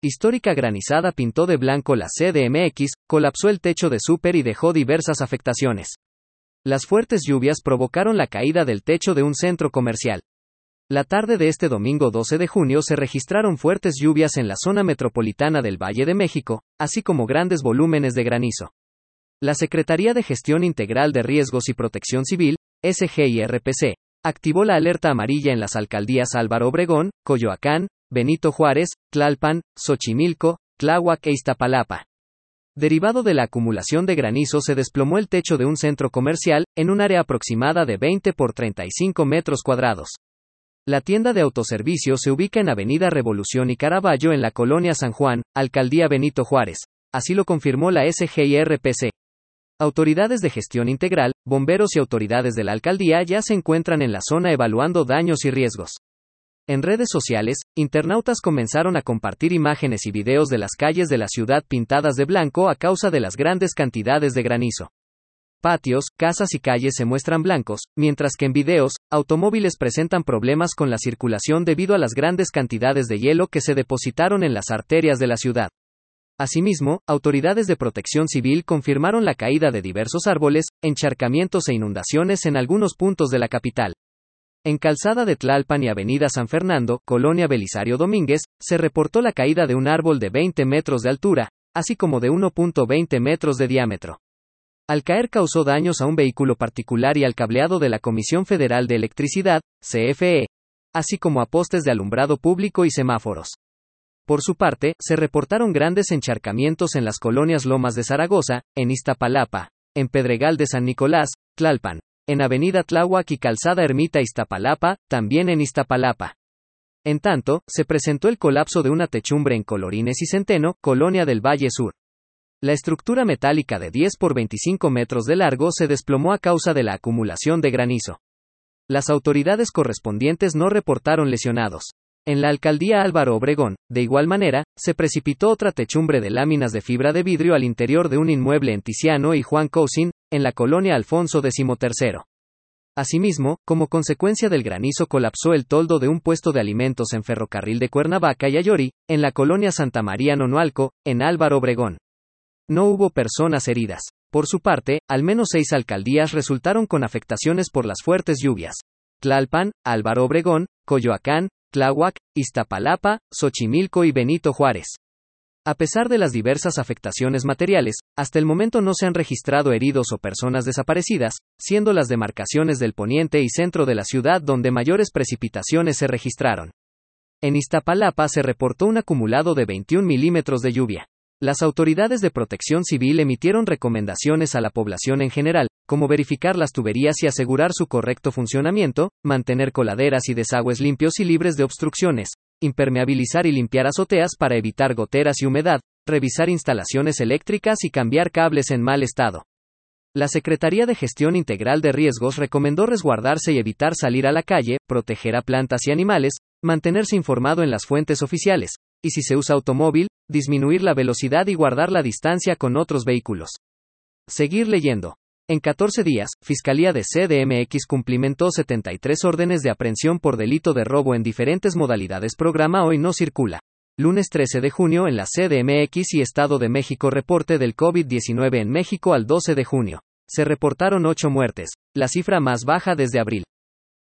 Histórica granizada pintó de blanco la CDMX, colapsó el techo de Super y dejó diversas afectaciones. Las fuertes lluvias provocaron la caída del techo de un centro comercial. La tarde de este domingo 12 de junio se registraron fuertes lluvias en la zona metropolitana del Valle de México, así como grandes volúmenes de granizo. La Secretaría de Gestión Integral de Riesgos y Protección Civil, SGIRPC, activó la alerta amarilla en las alcaldías Álvaro Obregón, Coyoacán, Benito Juárez, Tlalpan, Xochimilco, Tláhuac e Iztapalapa. Derivado de la acumulación de granizo se desplomó el techo de un centro comercial, en un área aproximada de 20 por 35 metros cuadrados. La tienda de autoservicio se ubica en Avenida Revolución y Caraballo en la colonia San Juan, Alcaldía Benito Juárez. Así lo confirmó la SGIRPC. Autoridades de gestión integral, bomberos y autoridades de la alcaldía ya se encuentran en la zona evaluando daños y riesgos. En redes sociales, internautas comenzaron a compartir imágenes y videos de las calles de la ciudad pintadas de blanco a causa de las grandes cantidades de granizo. Patios, casas y calles se muestran blancos, mientras que en videos, automóviles presentan problemas con la circulación debido a las grandes cantidades de hielo que se depositaron en las arterias de la ciudad. Asimismo, autoridades de protección civil confirmaron la caída de diversos árboles, encharcamientos e inundaciones en algunos puntos de la capital. En Calzada de Tlalpan y Avenida San Fernando, Colonia Belisario Domínguez, se reportó la caída de un árbol de 20 metros de altura, así como de 1.20 metros de diámetro. Al caer causó daños a un vehículo particular y al cableado de la Comisión Federal de Electricidad, CFE, así como a postes de alumbrado público y semáforos. Por su parte, se reportaron grandes encharcamientos en las colonias Lomas de Zaragoza, en Iztapalapa, en Pedregal de San Nicolás, Tlalpan, en Avenida Tláhuac y Calzada Ermita Iztapalapa, también en Iztapalapa. En tanto, se presentó el colapso de una techumbre en Colorines y Centeno, colonia del Valle Sur. La estructura metálica de 10 por 25 metros de largo se desplomó a causa de la acumulación de granizo. Las autoridades correspondientes no reportaron lesionados. En la alcaldía Álvaro Obregón, de igual manera, se precipitó otra techumbre de láminas de fibra de vidrio al interior de un inmueble en Tiziano y Juan Cousin, en la colonia Alfonso XIII. Asimismo, como consecuencia del granizo colapsó el toldo de un puesto de alimentos en ferrocarril de Cuernavaca y Ayori, en la colonia Santa María Nonualco, en Álvaro Obregón. No hubo personas heridas. Por su parte, al menos seis alcaldías resultaron con afectaciones por las fuertes lluvias. Tlalpan, Álvaro Obregón, Coyoacán, Tláhuac, Iztapalapa, Xochimilco y Benito Juárez. A pesar de las diversas afectaciones materiales, hasta el momento no se han registrado heridos o personas desaparecidas, siendo las demarcaciones del poniente y centro de la ciudad donde mayores precipitaciones se registraron. En Iztapalapa se reportó un acumulado de 21 milímetros de lluvia. Las autoridades de protección civil emitieron recomendaciones a la población en general, como verificar las tuberías y asegurar su correcto funcionamiento, mantener coladeras y desagües limpios y libres de obstrucciones, impermeabilizar y limpiar azoteas para evitar goteras y humedad, revisar instalaciones eléctricas y cambiar cables en mal estado. La Secretaría de Gestión Integral de Riesgos recomendó resguardarse y evitar salir a la calle, proteger a plantas y animales, mantenerse informado en las fuentes oficiales, y si se usa automóvil, disminuir la velocidad y guardar la distancia con otros vehículos. Seguir leyendo. En 14 días, Fiscalía de CDMX cumplimentó 73 órdenes de aprehensión por delito de robo en diferentes modalidades. Programa hoy no circula. Lunes 13 de junio en la CDMX y Estado de México reporte del COVID-19 en México al 12 de junio. Se reportaron 8 muertes, la cifra más baja desde abril.